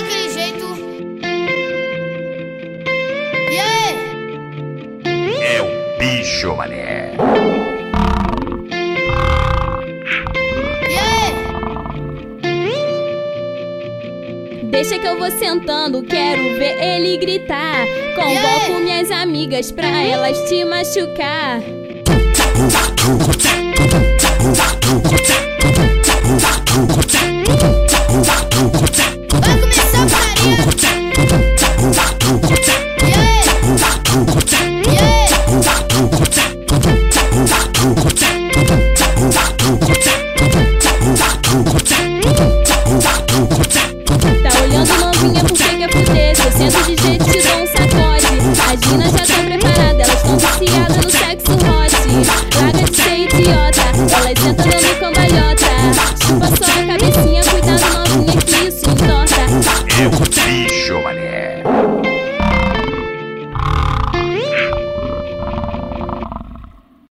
daquele jeito. E aí? É o bicho, mané. Deixa que eu vou sentando, quero ver ele gritar. Convoco minhas amigas pra elas te machucar. Elas tão viciadas no sexo hot Larga de ser idiota Elas sentam sua